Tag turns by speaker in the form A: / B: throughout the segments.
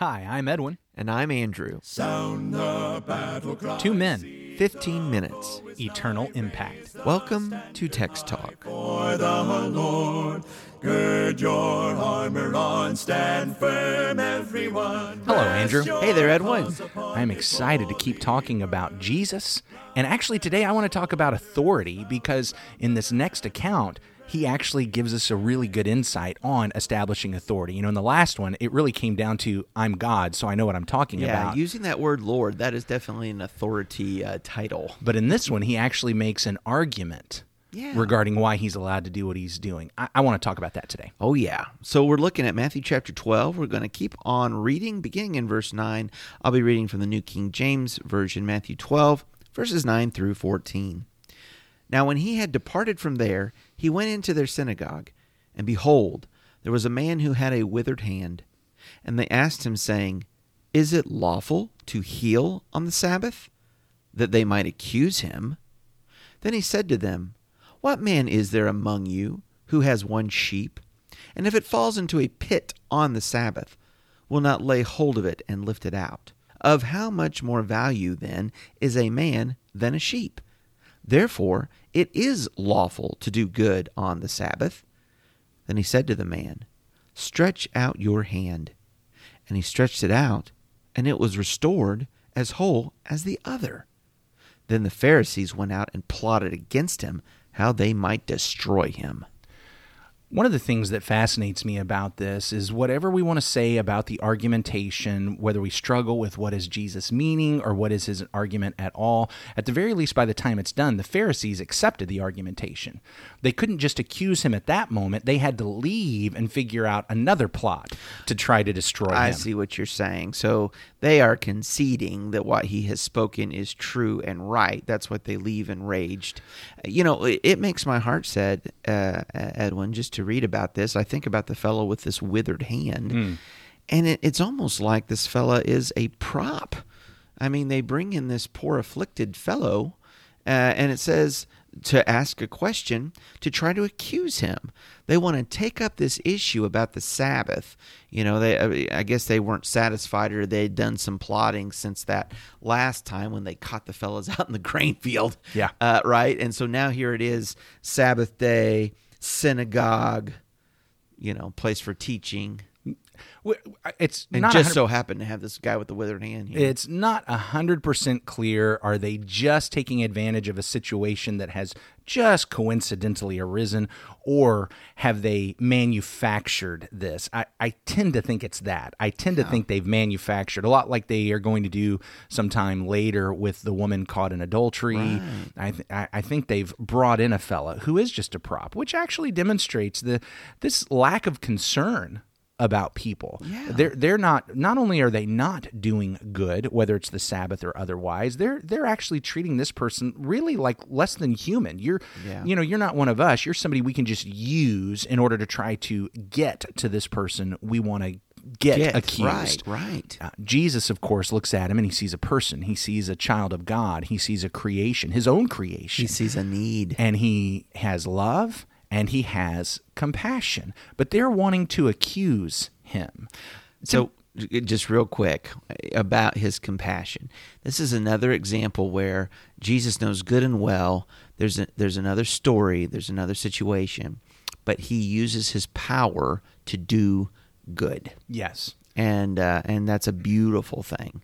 A: Hi, I'm Edwin.
B: And I'm Andrew.
C: Sound the battle cry.
A: Two men,
B: 15 minutes.
A: eternal impact.
B: Welcome to Text Talk.
C: For the Lord, gird your armor on, stand firm, everyone.
A: Hello, Andrew.
B: Hey there, Edwin.
A: I'm excited to keep talking about Jesus. And actually, today I want to talk about authority because in this next account, he actually gives us a really good insight on establishing authority. You know, in the last one, it really came down to I'm God, so I know what I'm talking
B: Yeah,
A: about.
B: using that word Lord, that is definitely an authority uh, title.
A: but in this one, he actually makes an argument
B: Yeah.
A: regarding why he's allowed to do what he's doing. I, I want to talk about that today.
B: Oh, yeah. So we're looking at Matthew chapter 12. We're going to keep on reading, beginning in verse 9. I'll be reading from the New King James Version, Matthew 12, verses 9 through 14. Now, when he had departed from there, he went into their synagogue, and behold, there was a man who had a withered hand. And they asked him, saying, Is it lawful to heal on the Sabbath? That they might accuse him. Then he said to them, What man is there among you who has one sheep, and if it falls into a pit on the Sabbath, will not lay hold of it and lift it out? Of how much more value, then, is a man than a sheep? Therefore, it is lawful to do good on the Sabbath. Then he said to the man, Stretch out your hand. And he stretched it out, and it was restored as whole as the other. Then the Pharisees went out and plotted against him how they might destroy him.
A: One of the things that fascinates me about this is whatever we want to say about the argumentation, whether we struggle with what is Jesus' meaning or what is his argument at all, at the very least, by the time it's done, the Pharisees accepted the argumentation. They couldn't just accuse him at that moment, they had to leave and figure out another plot to try to destroy
B: I
A: him.
B: I see what you're saying. So they are conceding that what he has spoken is true and right. That's what they leave enraged. You know, it, it makes my heart sad, uh, Edwin, just to read about this. I think about the fellow with this withered hand, and it, it's almost like this fella is a prop. I mean, they bring in this poor afflicted fellow, uh, and it says to ask a question to try to accuse him. They want to take up this issue about the Sabbath. You know, they I guess they weren't satisfied or they'd done some plotting since that last time when they caught the fellas out in the grain field.
A: Yeah.
B: Uh, right. And so now here it is, Sabbath day, synagogue, you know, place for teaching.
A: It's
B: And
A: not
B: just so happened to have this guy with the withered hand here.
A: It's not 100% clear. Are they just taking advantage of a situation that has just coincidentally arisen, or have they manufactured this? I, I tend to think it's that. I tend to think they've manufactured a lot like they are going to do sometime later with the woman caught in adultery. I, th- I I think they've brought in a fella who is just a prop, which actually demonstrates the this lack of concern about people.
B: Yeah.
A: They're they're not not only are they not doing good, whether it's the Sabbath or otherwise, they're they're actually treating this person really like less than human. You're
B: Yeah.
A: you know, you're not one of us. You're somebody we can just use in order to try to get to this person we want to get,
B: Get,
A: accused.
B: Right, right.
A: Uh, Jesus, of course, looks at him and he sees a person. He sees a child of God. He sees a creation, his own creation
B: He sees a need.
A: and he has love and he has compassion, but they're wanting to accuse him.
B: So, j- just real quick about his compassion. This is another example where Jesus knows good and well. There's a, there's another story. There's another situation, but he uses his power to do good,
A: Yes.
B: and uh, and that's a beautiful thing.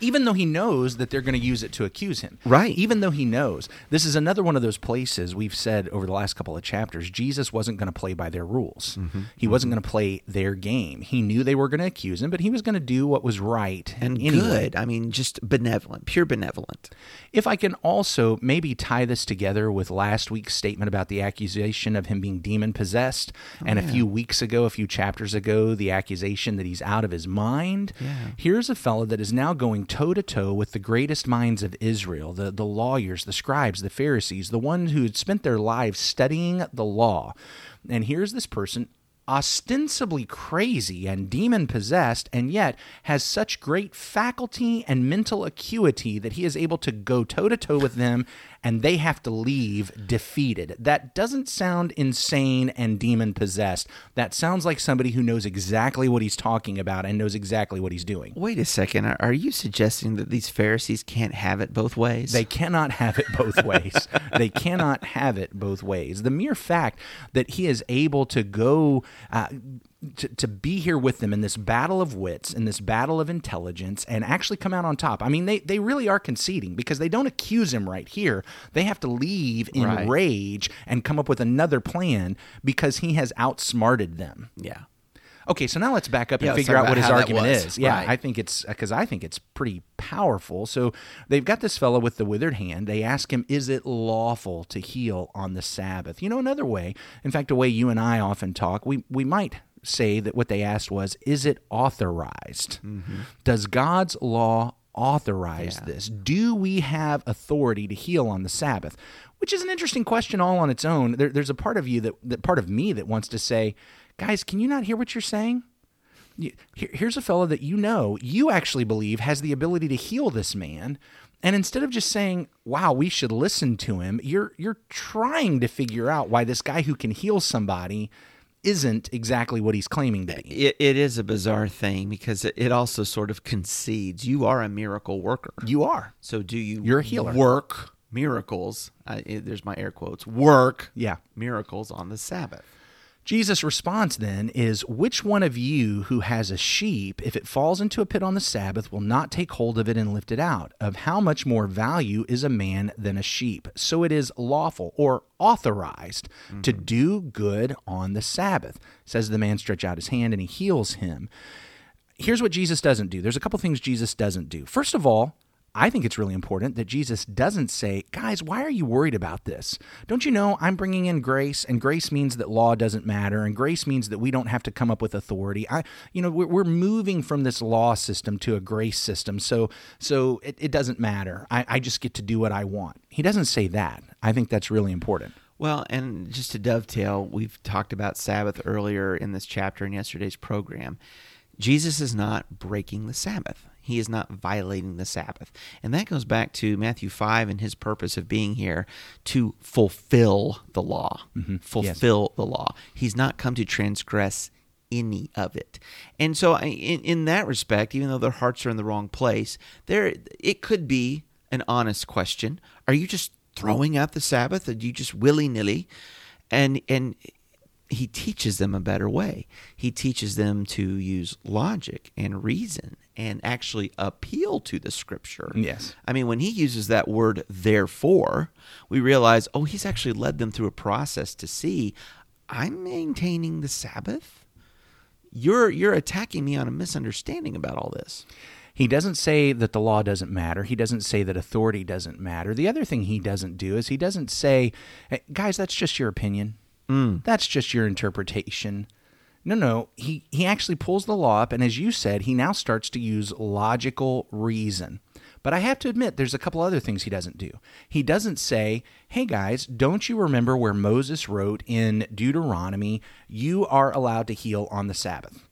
A: Even though he knows that they're going to use it to accuse him.
B: Right.
A: Even though he knows. This is another one of those places we've said over the last couple of chapters Jesus wasn't going to play by their rules. Mm-hmm. He wasn't mm-hmm. going to play their game. He knew they were going to accuse him, but he was going to do what was right
B: And
A: anyway.
B: good. I mean, just benevolent, pure benevolent.
A: If I can also maybe tie this together with last week's statement about the accusation of him being demon possessed, oh, and a few weeks ago, a few chapters ago, the accusation that he's out of his mind. Yeah. Here's a fellow that is now going toe to toe with the greatest minds of Israel the, the lawyers, the scribes, the Pharisees, the ones who had spent their lives studying the law. And here's this person ostensibly crazy and demon possessed, and yet has such great faculty and mental acuity that he is able to go toe to toe with them and they have to leave defeated. That doesn't sound insane and demon possessed. That sounds like somebody who knows exactly what he's talking about and knows exactly what he's doing.
B: Wait a second. Are- Are you suggesting that these Pharisees can't have it both ways?
A: They cannot have it both ways. they cannot have it both ways. The mere fact that he is able to go. Uh, to, to be here with them in this battle of wits, in this battle of intelligence, and actually come out on top. I mean, they, they really are conceding because they don't accuse him right here. They have to leave in
B: Right.
A: rage and come up with another plan because he has outsmarted them.
B: yeah.
A: Okay, so now let's back up and
B: let's
A: figure out what his argument is. Yeah,
B: Right.
A: I think it's because I think it's pretty powerful. So they've got this fellow with the withered hand. They ask him, "Is it lawful to heal on the Sabbath?" You know, another way. In fact, a way you and I often talk, we we might say that what they asked was, "Is it authorized? Does God's law authorize
B: Mm-hmm. Yeah.
A: this? Do we have authority to heal on the Sabbath?" Which is an interesting question all on its own. There, there's a part of you that, that part of me that wants to say, "Guys, can you not hear what you're saying?" Here's a fellow that you know you actually believe has the ability to heal this man and instead of just saying wow we should listen to him you're you're trying to figure out why this guy who can heal somebody isn't exactly what he's claiming to be
B: It, it is a bizarre thing because it, it also sort of concedes you are a miracle worker.
A: you are
B: So do you
A: You're a healer.
B: work miracles? It- there's my air quotes. Work
A: yeah
B: miracles on the Sabbath.
A: Jesus' response then is Which one of you who has a sheep, if it falls into a pit on the Sabbath, will not take hold of it and lift it out? Of how much more value is a man than a sheep? So it is lawful or authorized to mm-hmm. do good on the Sabbath. Says the man, stretch out his hand and he heals him. Here's what Jesus doesn't do. There's a couple things Jesus doesn't do. First of all, I think it's really important that Jesus doesn't say, guys, why are you worried about this? Don't you know I'm bringing in grace, and grace means that law doesn't matter, and grace means that we don't have to come up with authority. I, you know, we're, moving from this law system to a grace system, so so it, it doesn't matter. I, I just get to do what I want. He doesn't say that. I think that's really important.
B: Well, and just to dovetail, we've talked about Sabbath earlier in this chapter in yesterday's program. Jesus is not breaking the Sabbath. He is not violating the Sabbath. And that goes back to Matthew 5 and his purpose of being here to fulfill the law. Mm-hmm. Fulfill the law. He's not come to transgress any of it. And so in, in that respect, even though their hearts are in the wrong place, there it could be an honest question. Are you just throwing out the Sabbath? Are you just willy-nilly? And and he teaches them a better way. He teaches them to use logic and reason and actually appeal to the scripture.
A: Yes.
B: I mean, when he uses that word therefore, we realize, oh, he's actually led them through a process to see I'm maintaining the Sabbath. You're you're attacking me on a misunderstanding about all this.
A: He doesn't say that the law doesn't matter. He doesn't say that authority doesn't matter. The other thing he doesn't do is he doesn't say, "Hey, guys, that's just your opinion. Mm. That's just your interpretation. No, no. He, he actually pulls the law up, and as you said, he now starts to use logical reason. But I have to admit, there's a couple other things he doesn't do. He doesn't say, hey guys, don't you remember where Moses wrote in Deuteronomy, you are allowed to heal on the Sabbath?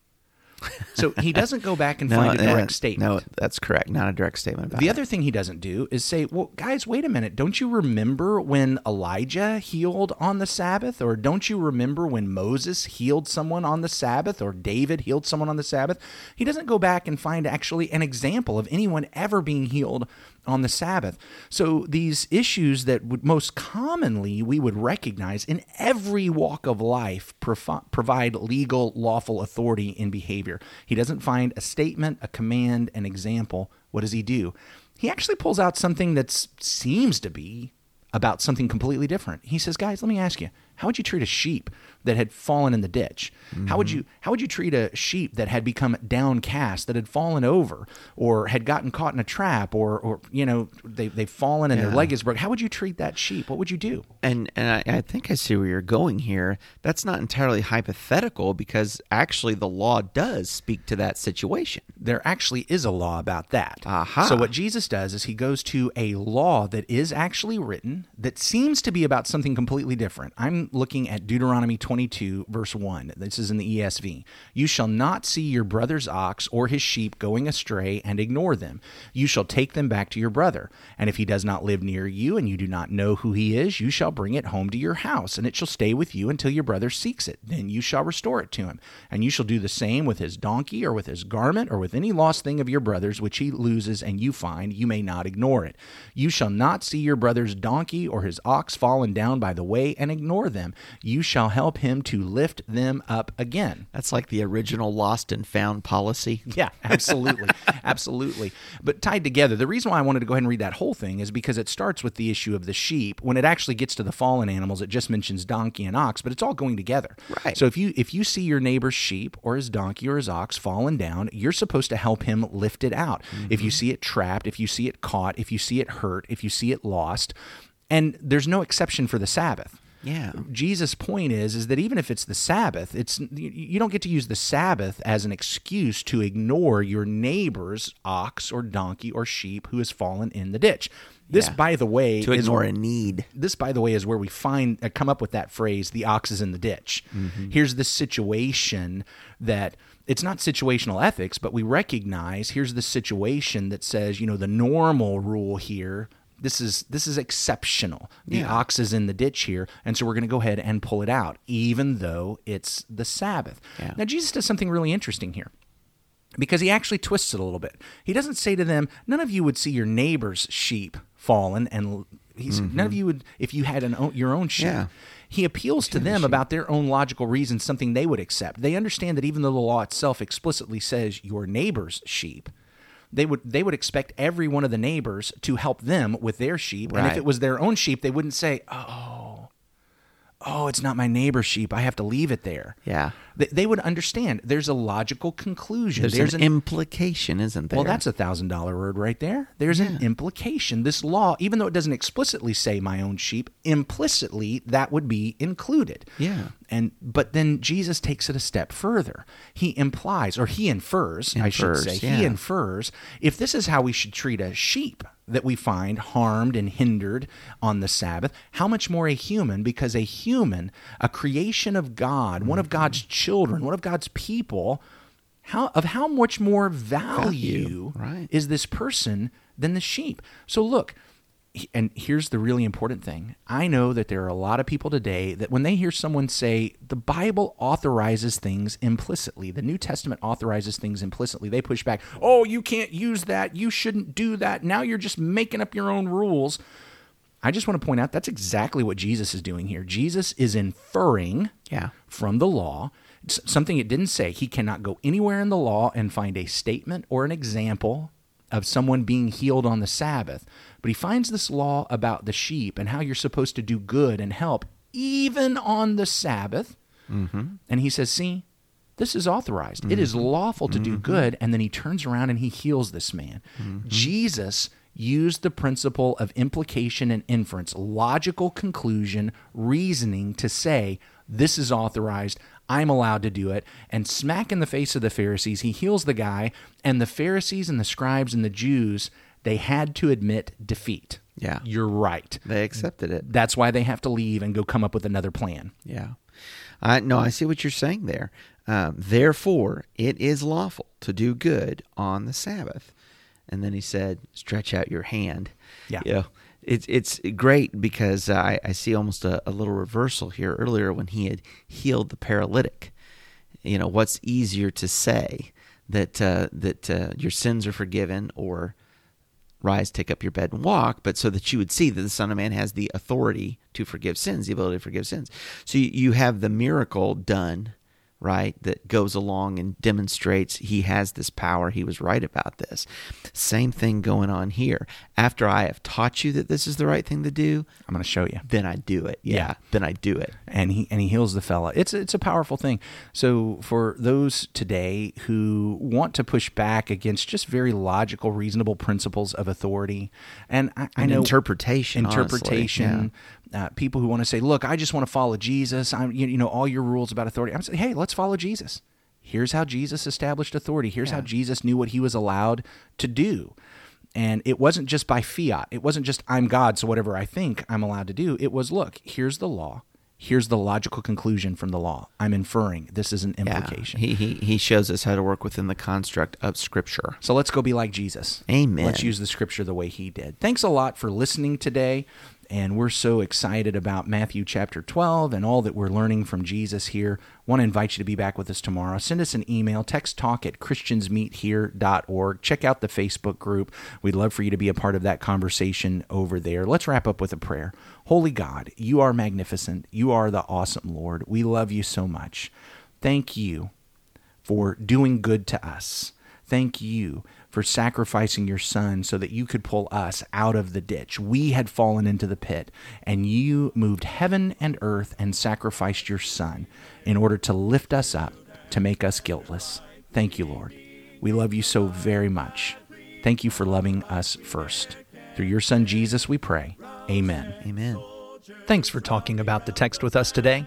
A: So he doesn't go back and find a
B: uh,
A: direct statement.
B: No, that's correct. Not a direct statement about
A: The
B: it.
A: other thing he doesn't do is say, well, guys, wait a minute. Don't you remember when Elijah healed on the Sabbath? Or don't you remember when Moses healed someone on the Sabbath? Or David healed someone on the Sabbath? He doesn't go back and find actually an example of anyone ever being healed on the Sabbath. So these issues that would most commonly we would recognize in every walk of life provi- provide legal, lawful authority in behavior. He doesn't find a statement, a command, an example. What does he do? He actually pulls out something that seems to be about something completely different. He says, "Guys, let me ask you, how would you treat a sheep that had fallen in the ditch? How would mm-hmm. you how would you treat a sheep that had become downcast, that had fallen over, or had gotten caught in a trap, or or you know they they've fallen and their leg is broken? How would you treat that sheep? What would you do?
B: And and I, I think I see where you're going here. That's not entirely hypothetical because actually the law does speak to that situation.
A: there actually is a law about that.
B: Aha.
A: So what Jesus does is he goes to a law that is actually written that seems to be about something completely different. I'm Looking at Deuteronomy 22, verse 1. This is in the ESV. You shall not see your brother's ox or his sheep going astray and ignore them. You shall take them back to your brother. And if he does not live near you and you do not know who he is, you shall bring it home to your house, and it shall stay with you until your brother seeks it. Then you shall restore it to him. And you shall do the same with his donkey or with his garment or with any lost thing of your brother's which he loses and you find. You may not ignore it. You shall not see your brother's donkey or his ox fallen down by the way and ignore them. You shall help him to lift them up again.
B: That's like the original lost and found policy.
A: Yeah, absolutely. absolutely. But tied together, the reason why I wanted to go ahead and read that whole thing is because it starts with the issue of the sheep. When it actually gets to the fallen animals, it just mentions donkey and ox, but it's all going together.
B: Right.
A: So if you if you see your neighbor's sheep or his donkey or his ox fallen down, you're supposed to help him lift it out. If you mm-hmm. see it trapped, if you see it caught, if you see it hurt, if you see it lost, and there's no exception for the Sabbath.
B: Yeah.
A: Jesus' point is is that even if it's the Sabbath, it's you- don't get to use the Sabbath as an excuse to ignore your neighbor's ox or donkey or sheep who has fallen in the ditch. This,
B: Yeah.
A: by the way,
B: To
A: is
B: ignore a need.
A: this by the way is where we find uh, come up with that phrase the ox is in the ditch here's the situation that it's not situational ethics but we recognize here's the situation that says you know the normal rule here this is this is exceptional the
B: Yeah.
A: ox is in the ditch here and so we're going to go ahead and pull it out even though it's the sabbath
B: Yeah.
A: now jesus does something really interesting here because he actually twists it a little bit. He doesn't say to them, "None of you would see your neighbor's sheep fallen," and he's mm-hmm. none of you would if you had an own, your own sheep.
B: Yeah.
A: He appeals to them about their own logical reasons, something they would accept. They understand that even though the law itself explicitly says your neighbor's sheep, they would they would expect every one of the neighbors to help them with their sheep. And if it was their own sheep, they wouldn't say, "Oh, oh, it's not my neighbor's sheep. I have to leave it there."
B: Yeah.
A: They, they would understand. There's a logical conclusion.
B: There's,
A: There's
B: an,
A: an
B: implication, isn't there?
A: well, that's a thousand dollar word right there. There's an implication. This law, even though it doesn't explicitly say my own sheep, implicitly that would be included.
B: Yeah.
A: And but then Jesus takes it a step further. He implies, or he infers, I should say,
B: yeah.
A: he infers, if this is how we should treat a sheep that we find harmed and hindered on the Sabbath, how much more a human? Because a human, a creation of God, one of God's mm-hmm. children, one of God's people, how of how much more value,
B: Value, right.
A: is this person than the sheep? So look, and here's the really important thing. I know that there are a lot of people today that when they hear someone say the Bible authorizes things implicitly, the New Testament authorizes things implicitly, they push back. Oh, you can't use that. You shouldn't do that. Now you're just making up your own rules. I just want to point out that's exactly what Jesus is doing here. Jesus is inferring
B: Yeah.
A: from the law something it didn't say. He cannot go anywhere in the law and find a statement or an example of someone being healed on the Sabbath. But he finds this law about the sheep and how you're supposed to do good and help even on the Sabbath. Mm-hmm. And he says, See, this is authorized. It is mm-hmm. lawful to do mm-hmm. good. And then he turns around and he heals this man. Jesus used the principle of implication and inference, logical conclusion, reasoning to say, this is authorized. I'm allowed to do it. And smack in the face of the Pharisees, he heals the guy. And the Pharisees and the scribes and the Jews, they had to admit defeat.
B: Yeah.
A: You're right.
B: They accepted it.
A: That's why they have to leave and go come up with another plan.
B: Yeah. I no, I see what you're saying there. Um, Therefore, it is lawful to do good on the Sabbath. And then he said, "Stretch out your hand."
A: Yeah.
B: You know, it's it's great because I, I see almost a, a little reversal here earlier when he had healed the paralytic. You know, what's easier to say that uh, that uh, your sins are forgiven or rise, take up your bed and walk, but so that you would see that the Son of Man has the authority to forgive sins, the ability to forgive sins. So you, you have the miracle done, right, that goes along and demonstrates he has this power. He was right about this. Same thing going on here. After I have taught you that this is the right thing to do,
A: I'm going to show you.
B: then I do it. Yeah,
A: Yeah.
B: then I do it.
A: and he and he heals the fella. It's it's a powerful thing. So for those today who want to push back against just very logical, reasonable principles of authority, and I, I know
B: interpretation,
A: interpretation. Uh, people who want to say, "Look, I just want to follow Jesus." I'm you, you know all your rules about authority. I'm saying, "Hey, let's follow Jesus." Here's how Jesus established authority. Here's how Jesus knew what he was allowed to do. And it wasn't just by fiat. It wasn't just I'm God, so whatever I think I'm allowed to do. It was look, here's the law. Here's the logical conclusion from the law. I'm inferring this is an
B: Yeah.
A: implication.
B: He, he, he shows us how to work within the construct of Scripture.
A: So let's go be like Jesus.
B: Amen.
A: Let's use the scripture the way he did. Thanks a lot for listening today. And we're so excited about Matthew chapter 12 and all that we're learning from Jesus here. Want to invite you to be back with us tomorrow. Send us an email, text talk at christiansmeethere.org. Check out the Facebook group. We'd love for you to be a part of that conversation over there. Let's wrap up with a prayer. Holy God, you are magnificent. You are the awesome Lord. We love you so much. Thank you for doing good to us. Thank you for sacrificing your son so that you could pull us out of the ditch. We had fallen into the pit, and you moved heaven and earth and sacrificed your son in order to lift us up, to make us guiltless. Thank you, Lord. We love you so very much. Thank you for loving us first. Through your son Jesus, we pray. Amen.
B: Amen.
A: Thanks for talking about the text with us today.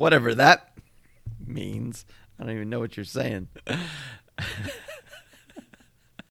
B: whatever that means. I don't even know what you're saying.